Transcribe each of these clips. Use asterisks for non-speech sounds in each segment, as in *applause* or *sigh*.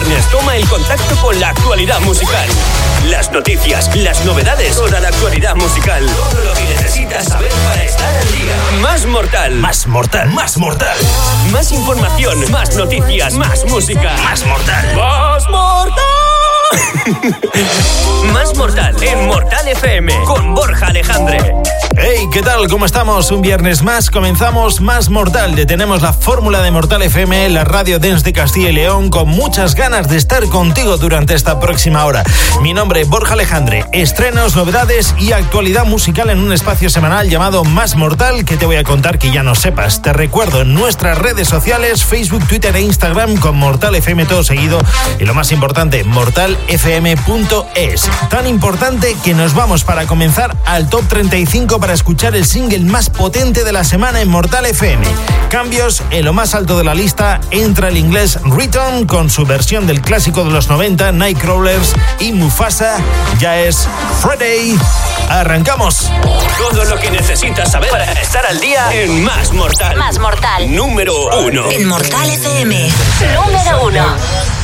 viernes toma el contacto con la actualidad musical. Las noticias, las novedades, toda la actualidad musical. Todo lo que necesitas saber para estar al día. Más mortal. Más mortal. Más mortal. Más información, más noticias, más música. Más mortal. Más mortal. *laughs* Más mortal en Mortal FM con Borja Alejandre. Hey, ¿qué tal? ¿Cómo estamos? Un viernes más comenzamos Más Mortal. Detenemos la fórmula de Mortal FM, la radio Dance de Castilla y León, con muchas ganas de estar contigo durante esta próxima hora. Mi nombre es Borja Alejandre. Estrenos, novedades y actualidad musical en un espacio semanal llamado Más Mortal que te voy a contar que ya no sepas. Te recuerdo en nuestras redes sociales, Facebook, Twitter e Instagram con Mortal FM todo seguido y lo más importante, fm.es Tan importante que nos vamos para comenzar al top 35 para escuchar el single más potente de la semana en Mortal FM. Cambios en lo más alto de la lista entra el inglés Return con su versión del clásico de los 90 Nightcrawlers y Mufasa ya es Friday. Arrancamos. Todo lo que necesitas saber para estar al día en Más Mortal. Más Mortal. Número 1. En Mortal FM. Número 1.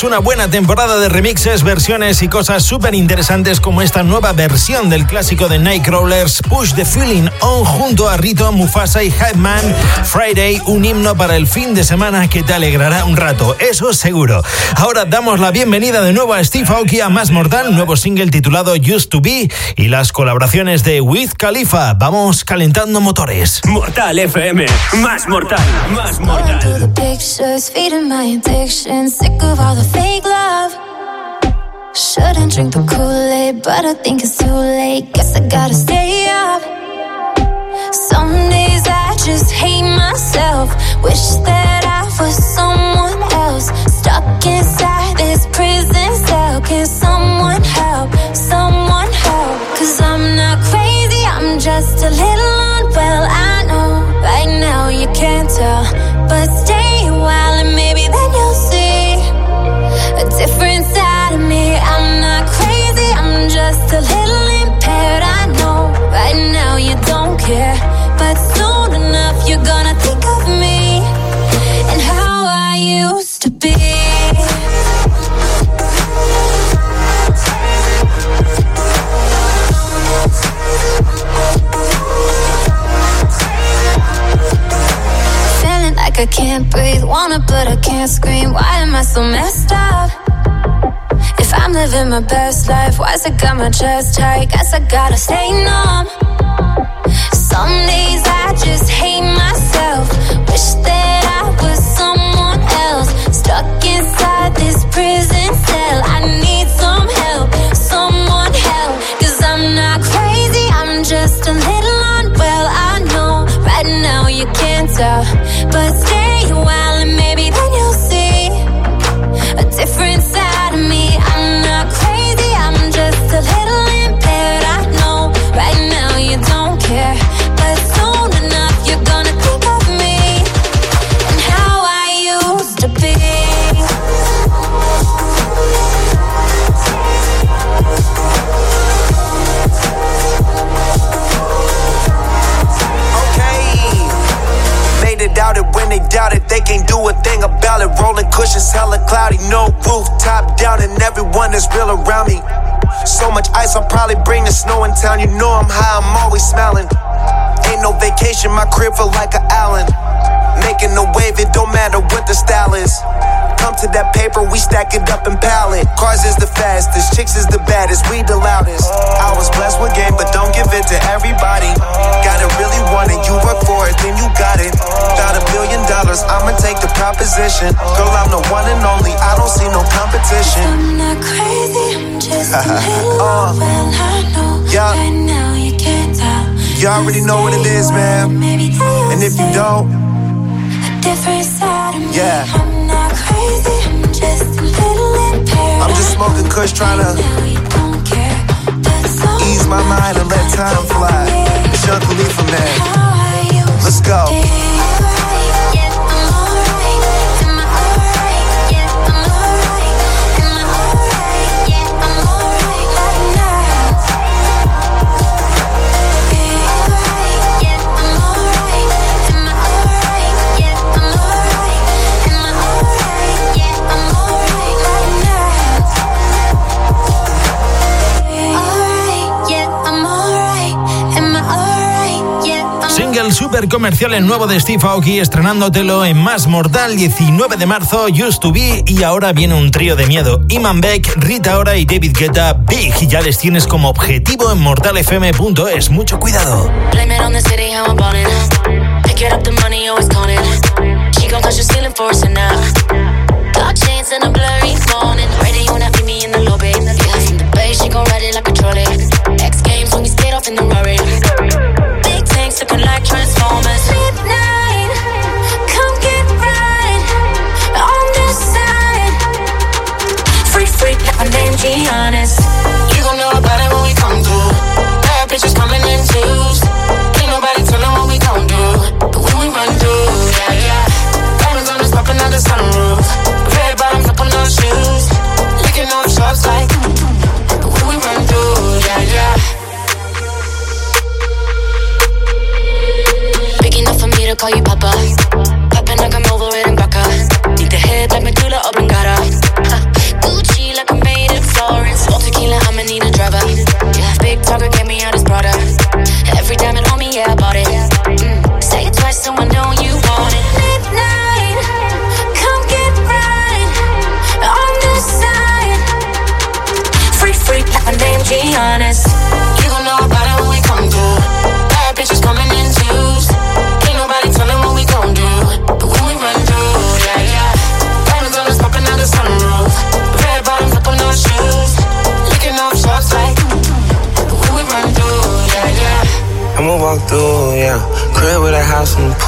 Llevamos una buena temporada de remixes, versiones y cosas súper interesantes como esta nueva versión del clásico de Nightcrawlers, Push the Feeling On junto a Rito, Mufasa y Hypeman. Friday, un himno para el fin de semana que te alegrará un rato, eso seguro. Ahora damos la bienvenida de nuevo a Steve Aoki a Más Mortal, nuevo single titulado Used to Be y las colaboraciones de Wiz Khalifa. Vamos calentando motores. Mortal FM. Más mortal. Más mortal. Fake love. Shouldn't drink the Kool-Aid, but I think it's too late. Guess I gotta stay up. Some days I just hate myself. Wish that I was someone else. Stuck inside this prison cell. Can someone help? Someone help? Cause I'm not crazy, I'm just a little unwell. I know right now you can't tell. But stay A little impaired. I know right now you don't care. But soon enough, you're gonna think of me and how I used to be. Feeling like I can't breathe. Wanna, but I can't scream. Why am I so messed up? If I'm living my best life, why's it got my chest tight? Guess I gotta stay numb. Some days I just hate myself. Wish that I was someone else. Stuck inside this prison cell. I need some help, someone help. Cause I'm not crazy, I'm just a little unwell. I know right now you can't tell. But stay a while and maybe then you'll see a different a little impaired. I know right now you don't care. But soon enough, you're gonna think of me and how I used to be. okay. Made it out it when they doubt it, they can't do a thing about it. Rolling cushions, hella cloudy, no roof, top down, and everyone is real around me. So much ice, I'll probably bring the snow in town. You know I'm high, I'm always smiling. Ain't no vacation, my crib feel like an island. Making a wave, it don't matter what the style is. Come to that paper, we stack it up pile it. Cars is the fastest, chicks is the baddest, we the loudest. I was blessed with game, but don't give it to everybody. Gotta really want it, you work for it, then you got it. Got a billion dollars, I'ma take the proposition. Girl, I'm the one and only, I don't see Uh. well, I know Yeah. right now you can't tell. You already know what it is, man. Maybe then you'll And if you see don't, a different side of me. Yeah. I'm not crazy, I'm just a little impaired. I'm just smoking kush, trying Now to you don't care, but so ease my mind and let time fly. It's Young Khalifa, man. how I used Let's go. Comercial el nuevo de Steve Aoki estrenándotelo en Más Mortal 19 de marzo, Used to Be y ahora viene un trío de miedo. Iman Beck, Rita Ora y David Guetta, Big. Ya les tienes como objetivo en mortalfm.es. Mucho cuidado.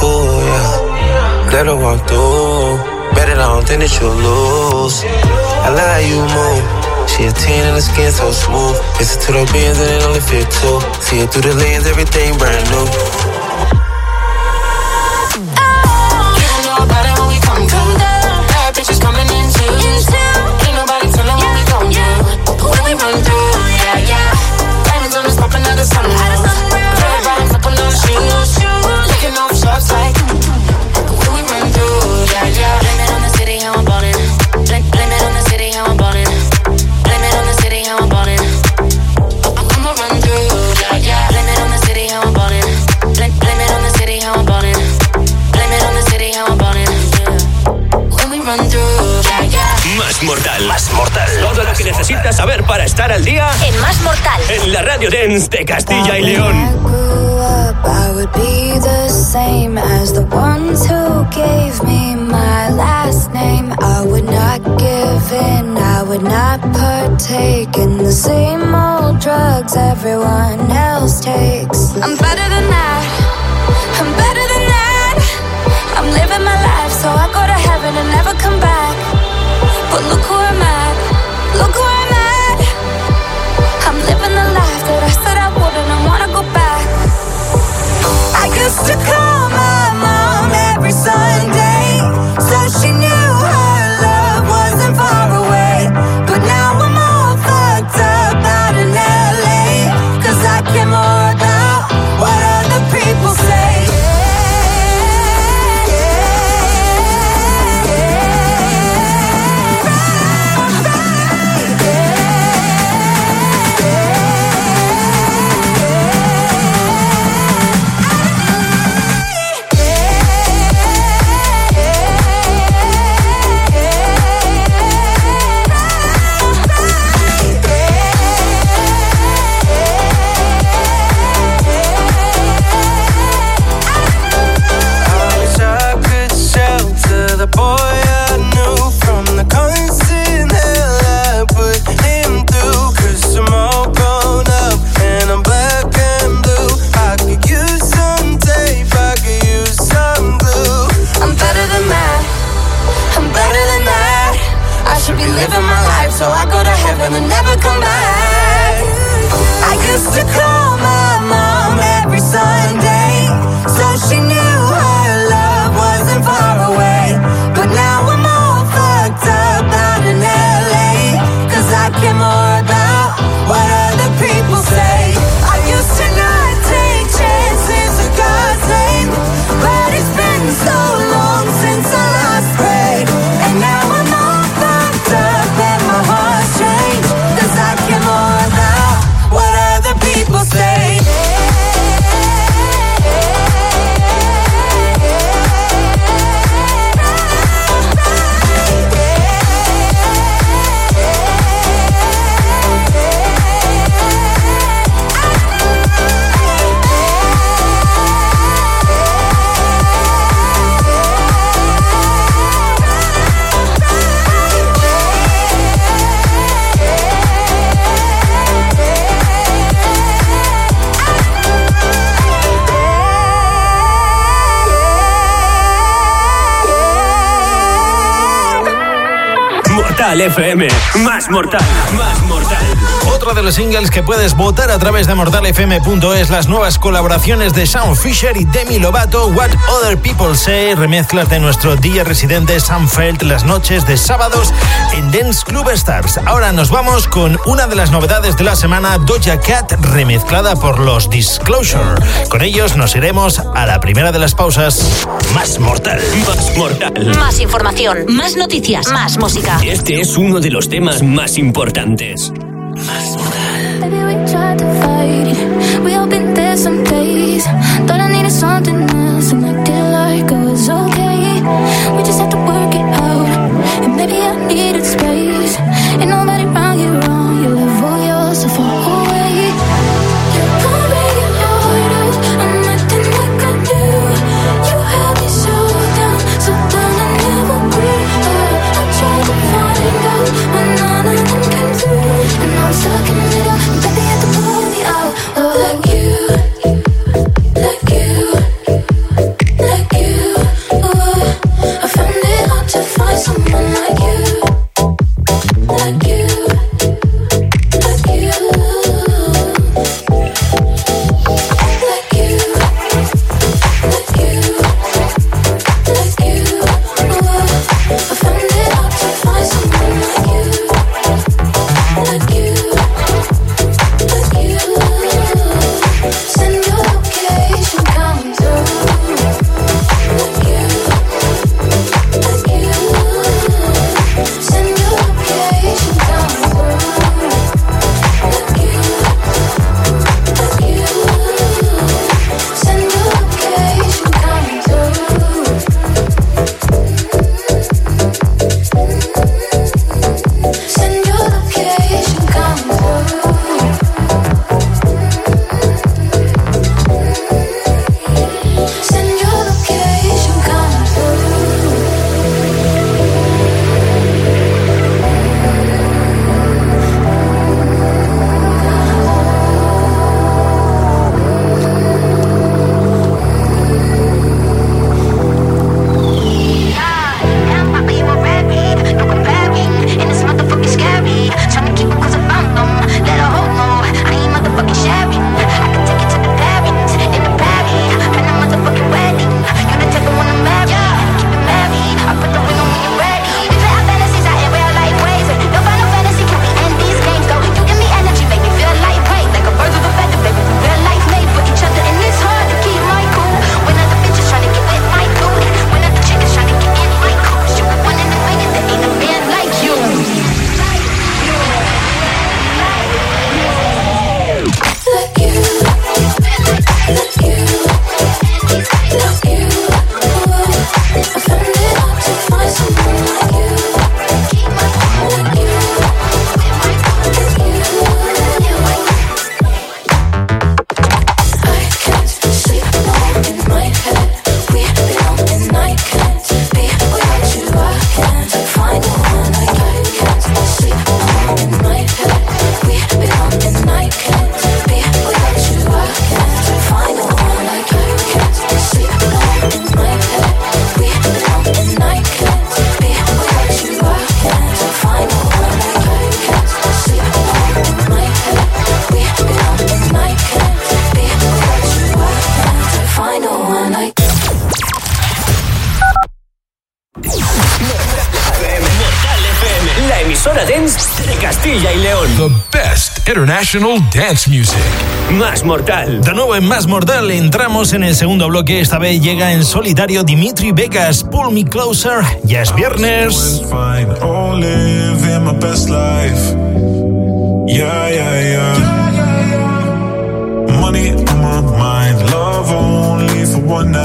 Yeah. Let her walk through. Bet on, think that you'll lose. I love how you move. She a 10 and the skin so smooth. Listen to the bands and it only fit two. See it through the lens, everything brand new. You gon' know necesitas saber para estar al día en Más Mortal. En la Radio Dance de Castilla y León. I would not give in, I would not partake in the same old drugs everyone else takes. I'm better than that, I'm better than that. I'm living my life so I go to heaven and never come back. But look who I'm at, look who to call mortal. De los singles que puedes votar a través de mortalfm.es, las nuevas colaboraciones de Sam Fisher y Demi Lovato, What Other People Say, remezclas de nuestro día residente Sam Felt las noches de sábados en Dance Club Stars. Ahora nos vamos con una de las novedades de la semana, Doja Cat, remezclada por los Disclosure. Con ellos nos iremos a la primera de las pausas. Más mortal. Más mortal. Más información, más noticias, más música. Este es uno de los temas más importantes. Maybe we all been there some days. Thought I needed something else and acted like it was okay. We just had to work it out. And maybe I needed space. Ain't nobody international dance music. Más Mortal. De nuevo en Más Mortal entramos en el segundo bloque. Esta vez llega en solitario Dimitri Vegas. Pull Me Closer. Ya es viernes. Oh, yeah, yeah, yeah. Money on my mind, love only for one night.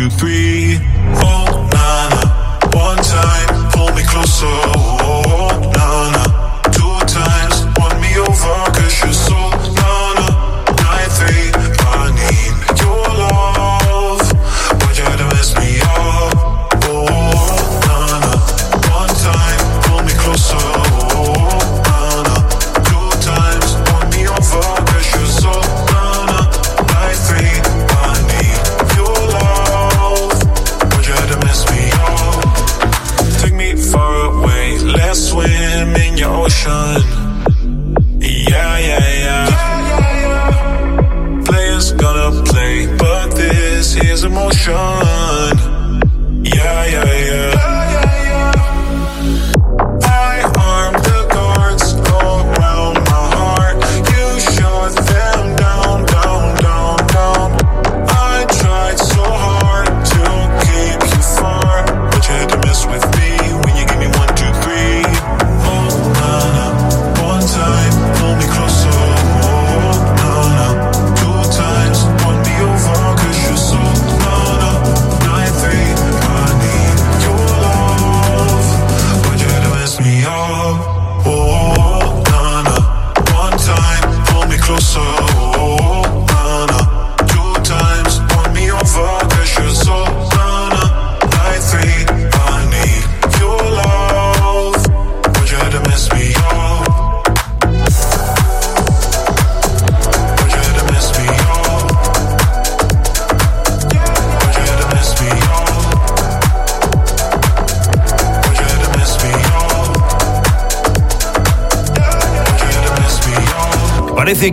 Two, three.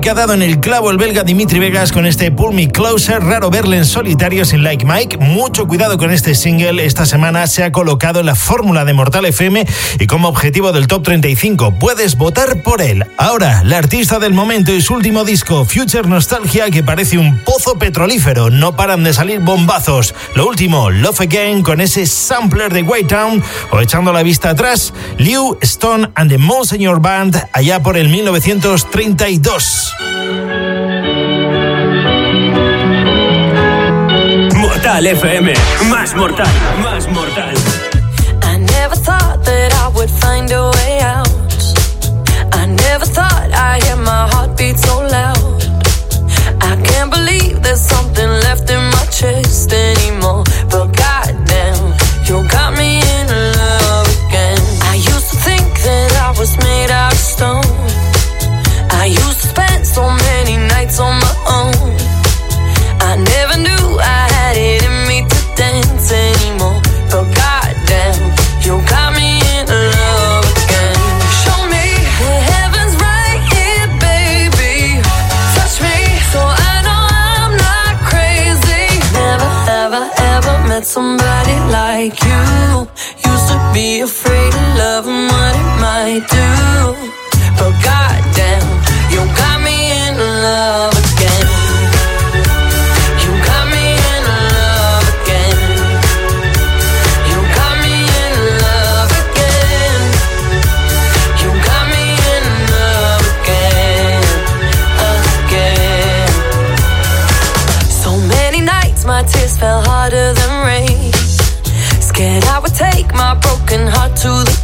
Que ha dado en el clavo el belga Dimitri Vegas con este Pull Me Closer. Raro verle en solitario sin Like Mike. Mucho cuidado con este single. Esta semana se ha colocado en la fórmula de Mortal FM y como objetivo del top 35. Puedes votar por él. Ahora, la artista del momento y su último disco, Future Nostalgia, que parece un pozo petrolífero. No paran de salir bombazos. Lo último, Love Again con ese sampler de White Town o echando la vista atrás, Liu Stone and the Monsignor Band allá por el 1932. Mortal FM, más mortal, más mortal. I never thought that I would find a way out. To the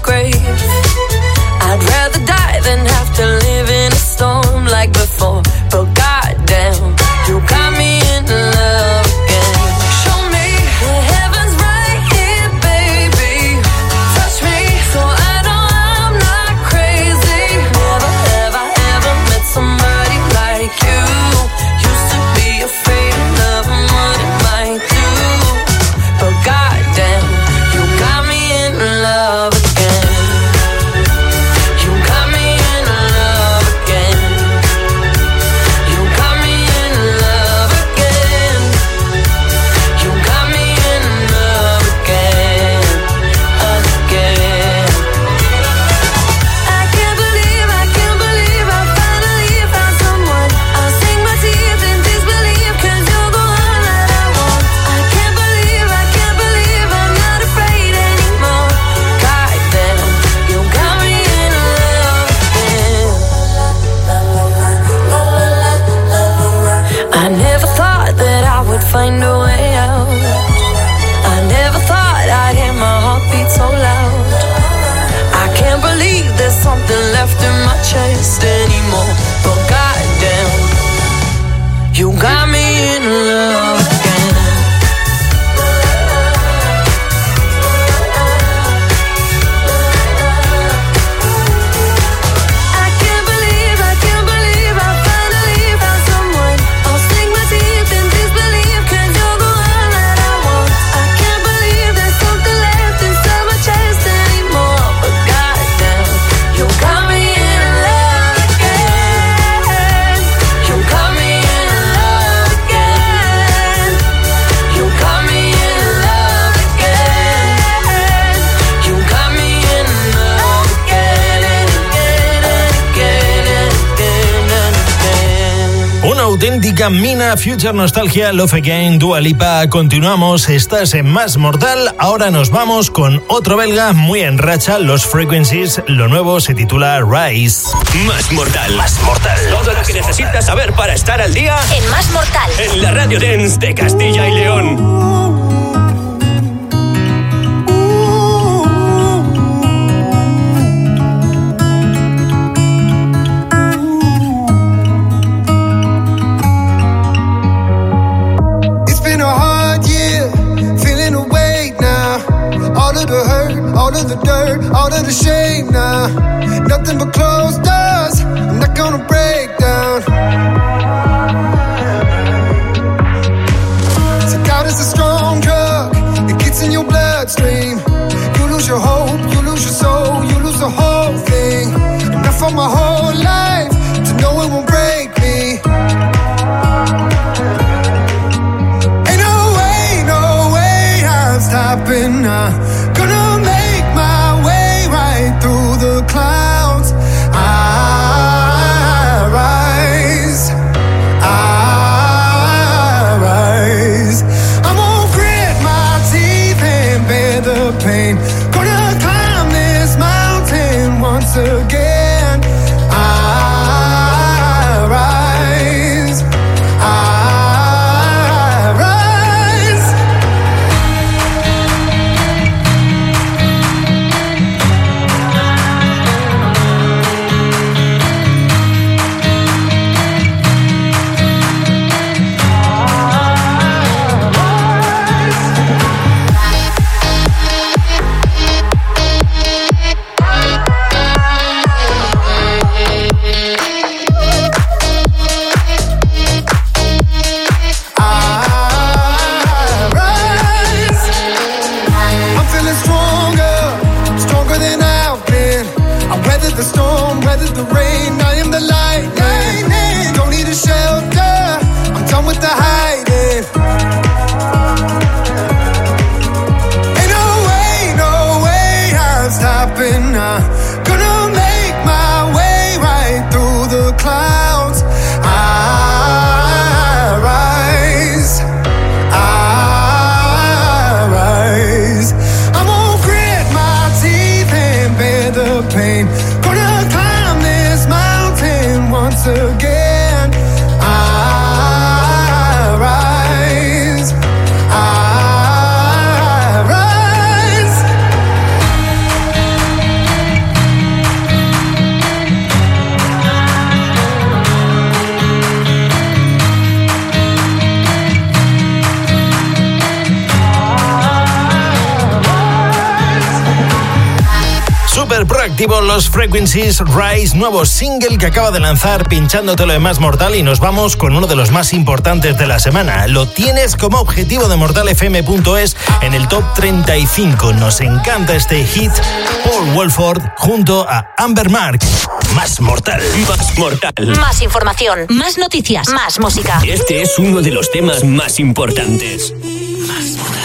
mina Future Nostalgia, Love Again, Dua Lipa. Continuamos, estás en Más Mortal. Ahora nos vamos con otro belga muy en racha, Los Frequencies. Lo nuevo se titula Rise. Más Mortal. Más Mortal. Todo lo que necesitas saber para estar al día en Más Mortal. En la Radio Dance de Castilla y León. Los Frequencies Rise, nuevo single que acaba de lanzar pinchándote lo de más mortal y nos vamos con uno de los más importantes de la semana. Lo tienes como objetivo de mortalfm.es en el top 35. Nos encanta este hit, Paul Wolford junto a Amber Mark. Más mortal. Más mortal. Más información, más noticias, más música. Este es uno de los temas más importantes. Más for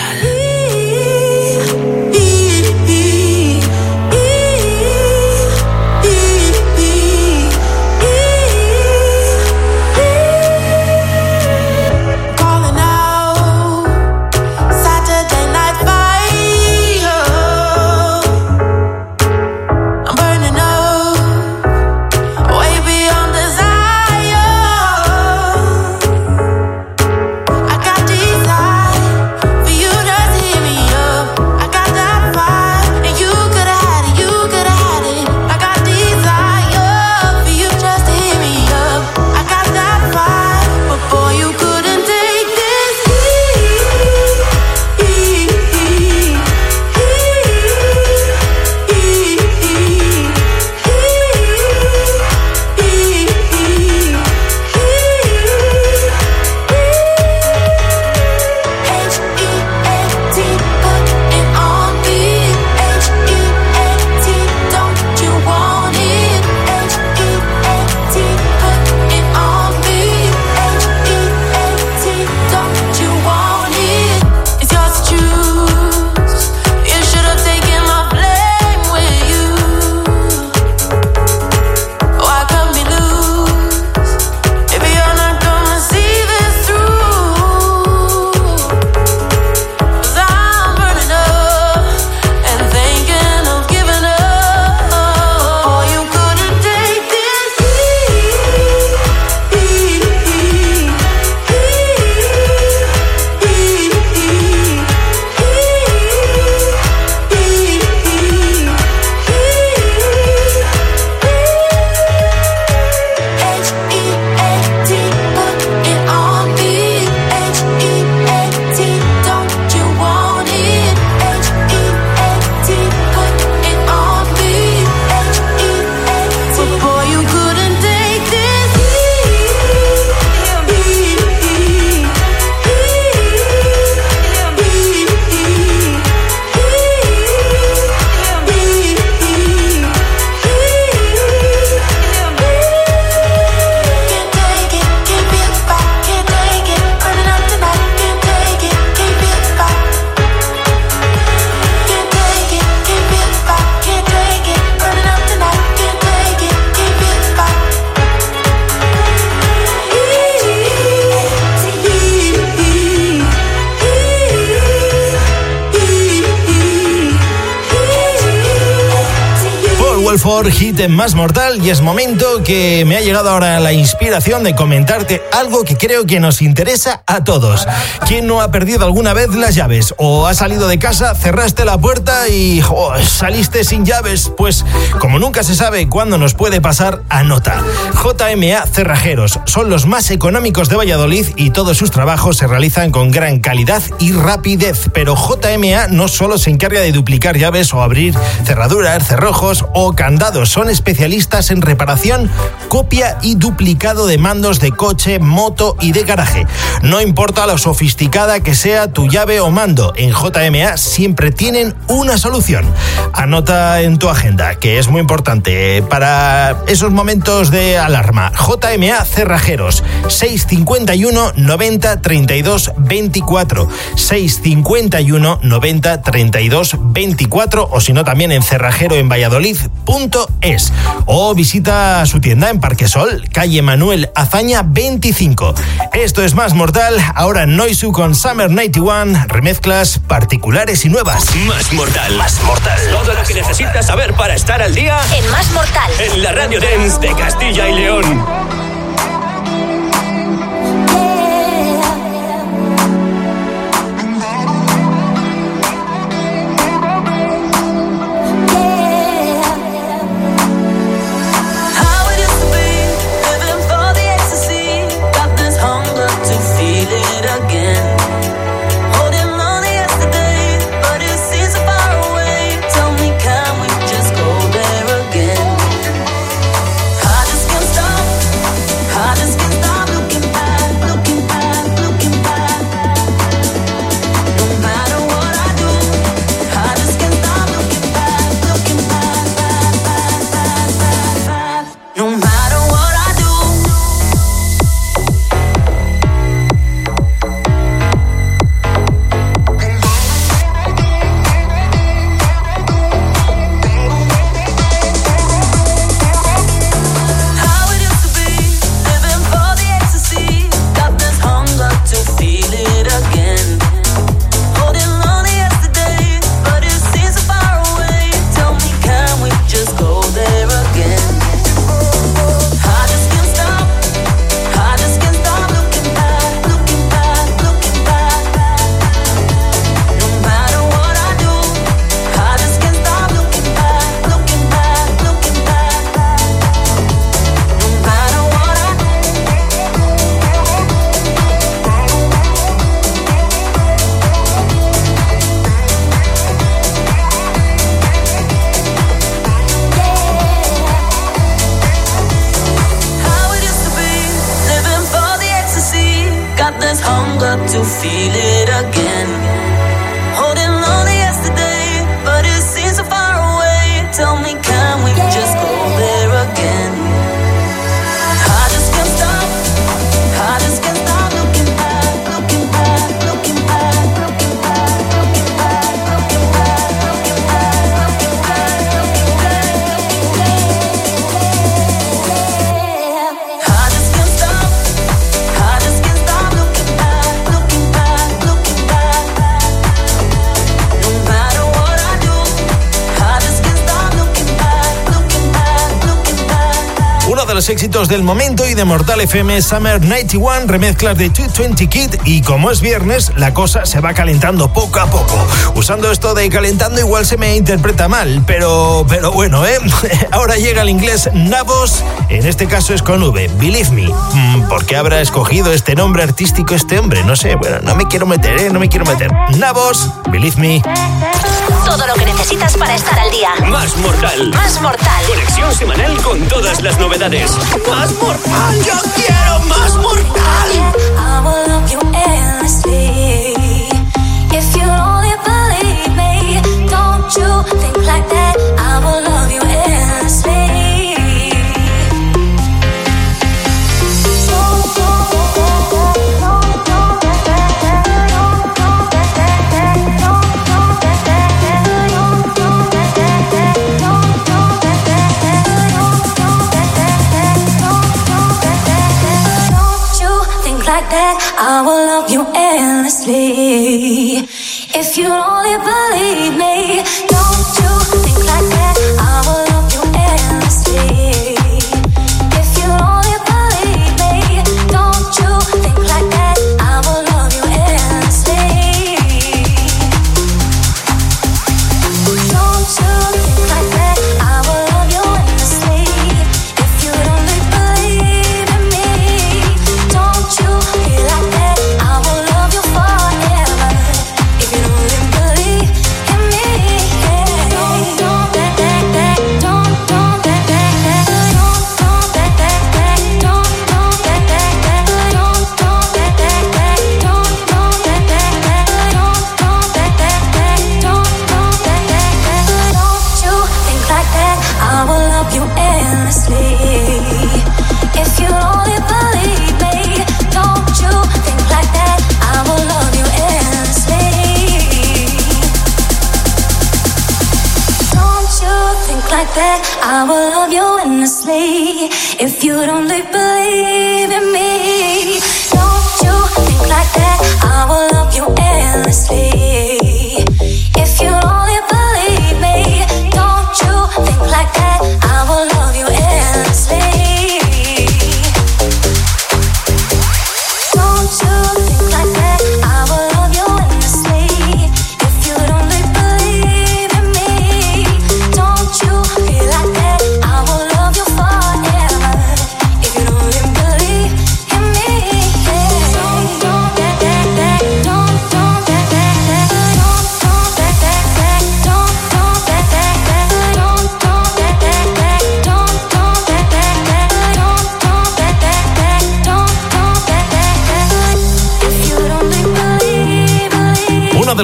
for Hit en Más Mortal y es momento que me ha llegado ahora la inspiración de comentarte algo que creo que nos interesa a todos. ¿Quién no ha perdido alguna vez las llaves? ¿O ha salido de casa, cerraste la puerta y saliste sin llaves? Pues como nunca se sabe cuándo nos puede pasar, anota. JMA Cerrajeros son los más económicos de Valladolid y todos sus trabajos se realizan con gran calidad y rapidez. Pero JMA no solo se encarga de duplicar llaves o abrir cerraduras, cerrojos o candados. Son especialistas en reparación, copia y duplicado de mandos de coche, moto y de garaje. No importa lo sofisticada que sea tu llave o mando, en JMA siempre tienen una solución. Anota en tu agenda, que es muy importante para esos momentos de alarma. JMA Cerrajeros, 651 90 32 24. 651 90 32 24 o si no también en cerrajero en Valladolid.es o visita su tienda en Parquesol, calle Manuel Azaña 25. Esto es Más Mortal, ahora Noisu con Summer 91, remezclas particulares y nuevas. Más Mortal. Más Mortal. Todo lo que necesitas saber para estar al día en Más Mortal. En la Radio Dance de Castilla y León. Éxitos del momento y de Mortal FM Summer 91, remezclas de 220 Kid y como es viernes, la cosa se va calentando poco a poco. Usando esto de calentando igual se me interpreta mal, pero, pero bueno, ¿eh? *laughs* Ahora llega el inglés Navos, en este caso es con V, Believe Me. Mm, ¿Por qué habrá escogido este nombre artístico este hombre? No sé, bueno, no me quiero meter, ¿eh? No me quiero meter. Navos, Believe Me. Todo lo que necesitas para estar al día. Más mortal. Más mortal. Conexión semanal con todas las novedades. Más mortal. Yo quiero más mortal. I will love you endlessly. If you only believe me, don't you think like that? I will love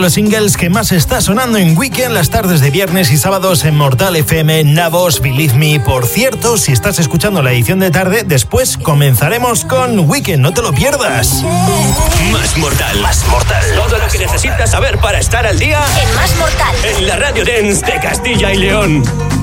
los singles que más está sonando en Weekend las tardes de viernes y sábados en Mortal FM, Navos, Believe Me. Por cierto, si estás escuchando la edición de tarde, después comenzaremos con Weekend, no te lo pierdas. Más Mortal. Más Mortal. Todo lo que necesitas saber para estar al día en Más Mortal. En la Radio Dance de Castilla y León.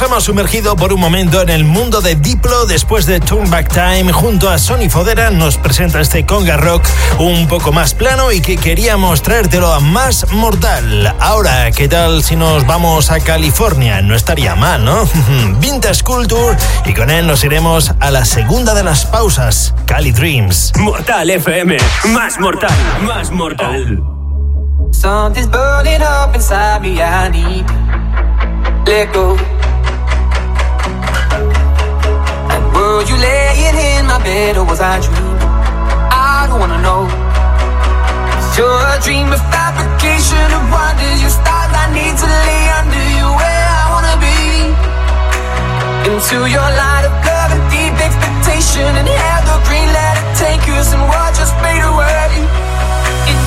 Hemos sumergido por un momento en el mundo de Diplo después de Turn Back Time junto a Sony Fodera nos presenta este conga rock un poco más plano y que queríamos traértelo a más mortal. Ahora, ¿qué tal si nos vamos a California? No estaría mal, ¿no? *laughs* Vintage Culture y con él nos iremos a la segunda de las pausas, Cali Dreams. Mortal FM, más mortal, más mortal. Something's burning up inside me, I need let go. Were you laying in my bed or was I dreaming? I don't wanna know. You're a dream of fabrication of wonders. Your stars I need to lay under you where I wanna be. Into your light of love and deep expectation and have the green let it take and watch us fade away. In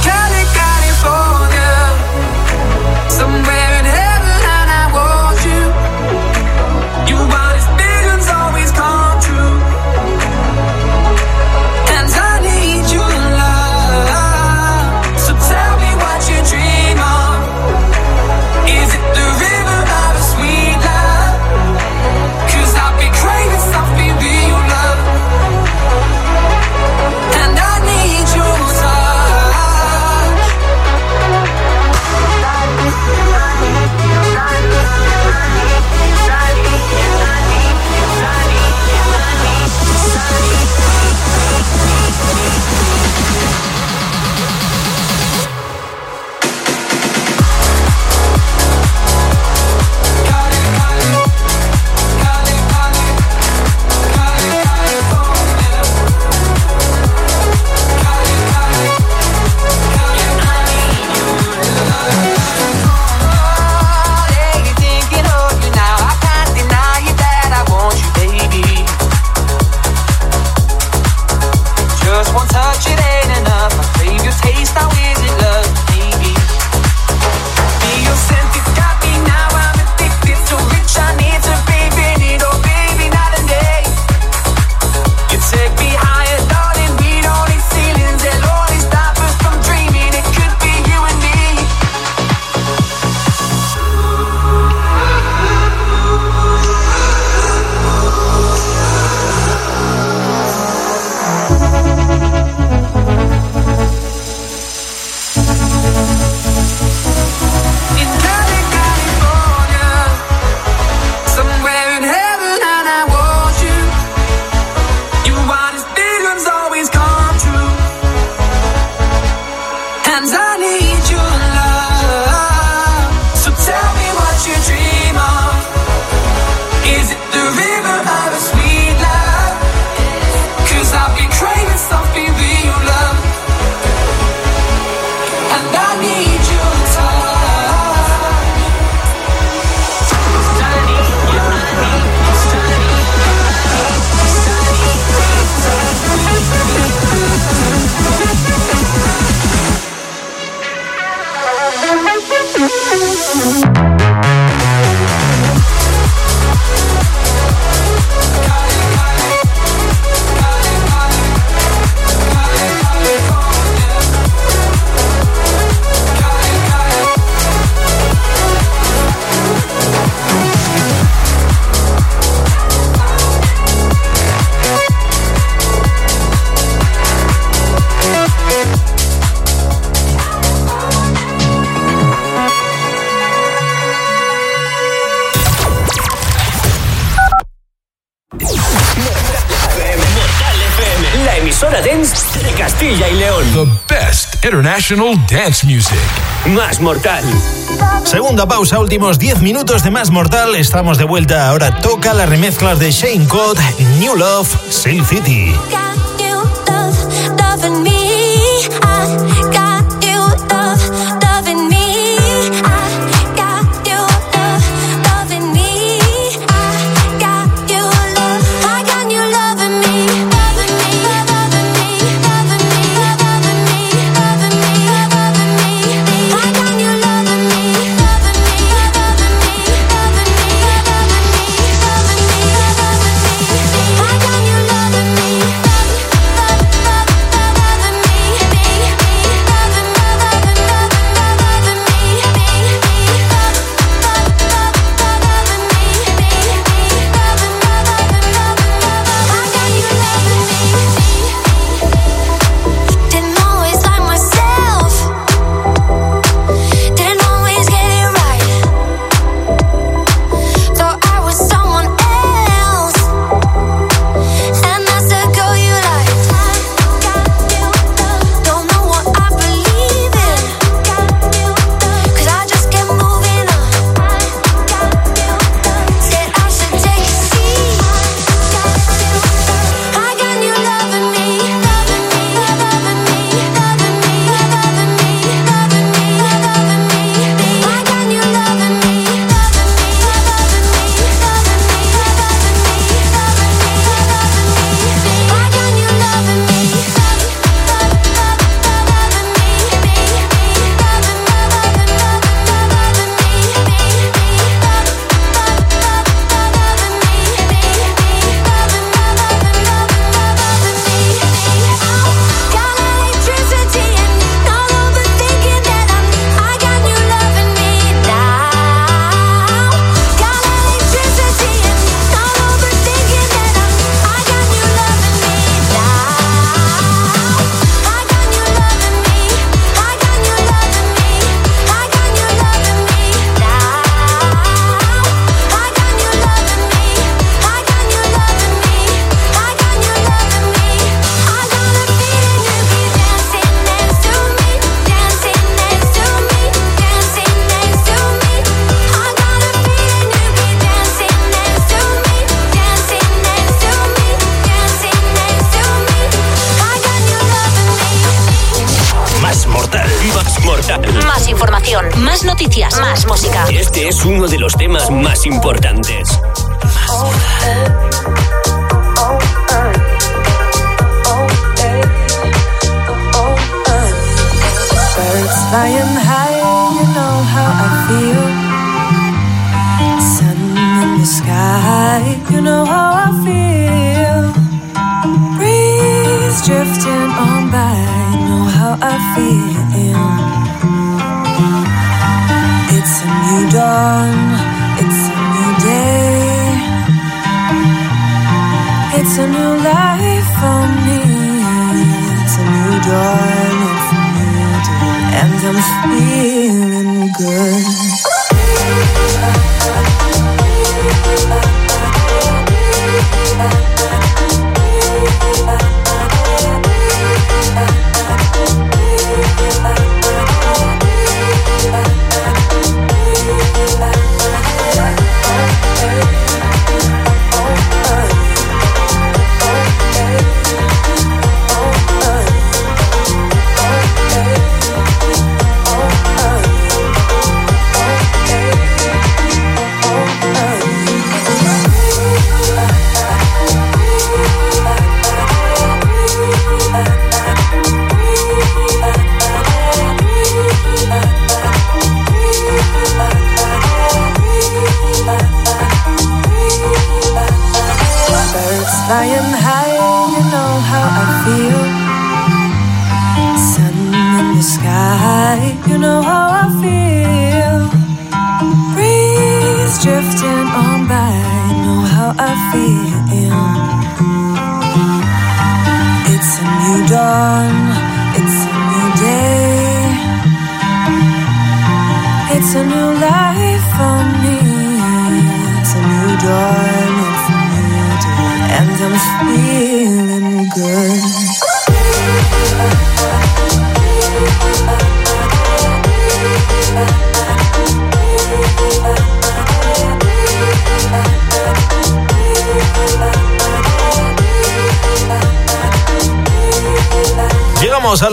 International Dance Music. Más Mortal. Segunda pausa, últimos 10 minutos de Más Mortal. Estamos de vuelta. Ahora toca la remezcla de Shane Code, New Love, Sail City.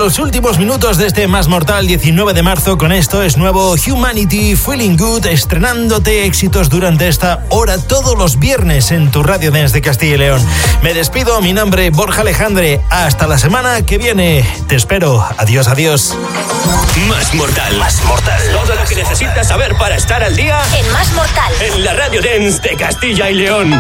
los últimos minutos de este Más Mortal 19 de marzo con esto es nuevo Humanity Feeling Good estrenándote éxitos durante esta hora todos los viernes en tu radio desde Castilla y León. Me despido, mi nombre Borja Alejandre. Hasta la semana que viene. Te espero. Adiós, adiós. Más Mortal. Más Mortal. Todo lo que necesitas saber para estar al día en Más Mortal. En la radio Dance de Castilla y León.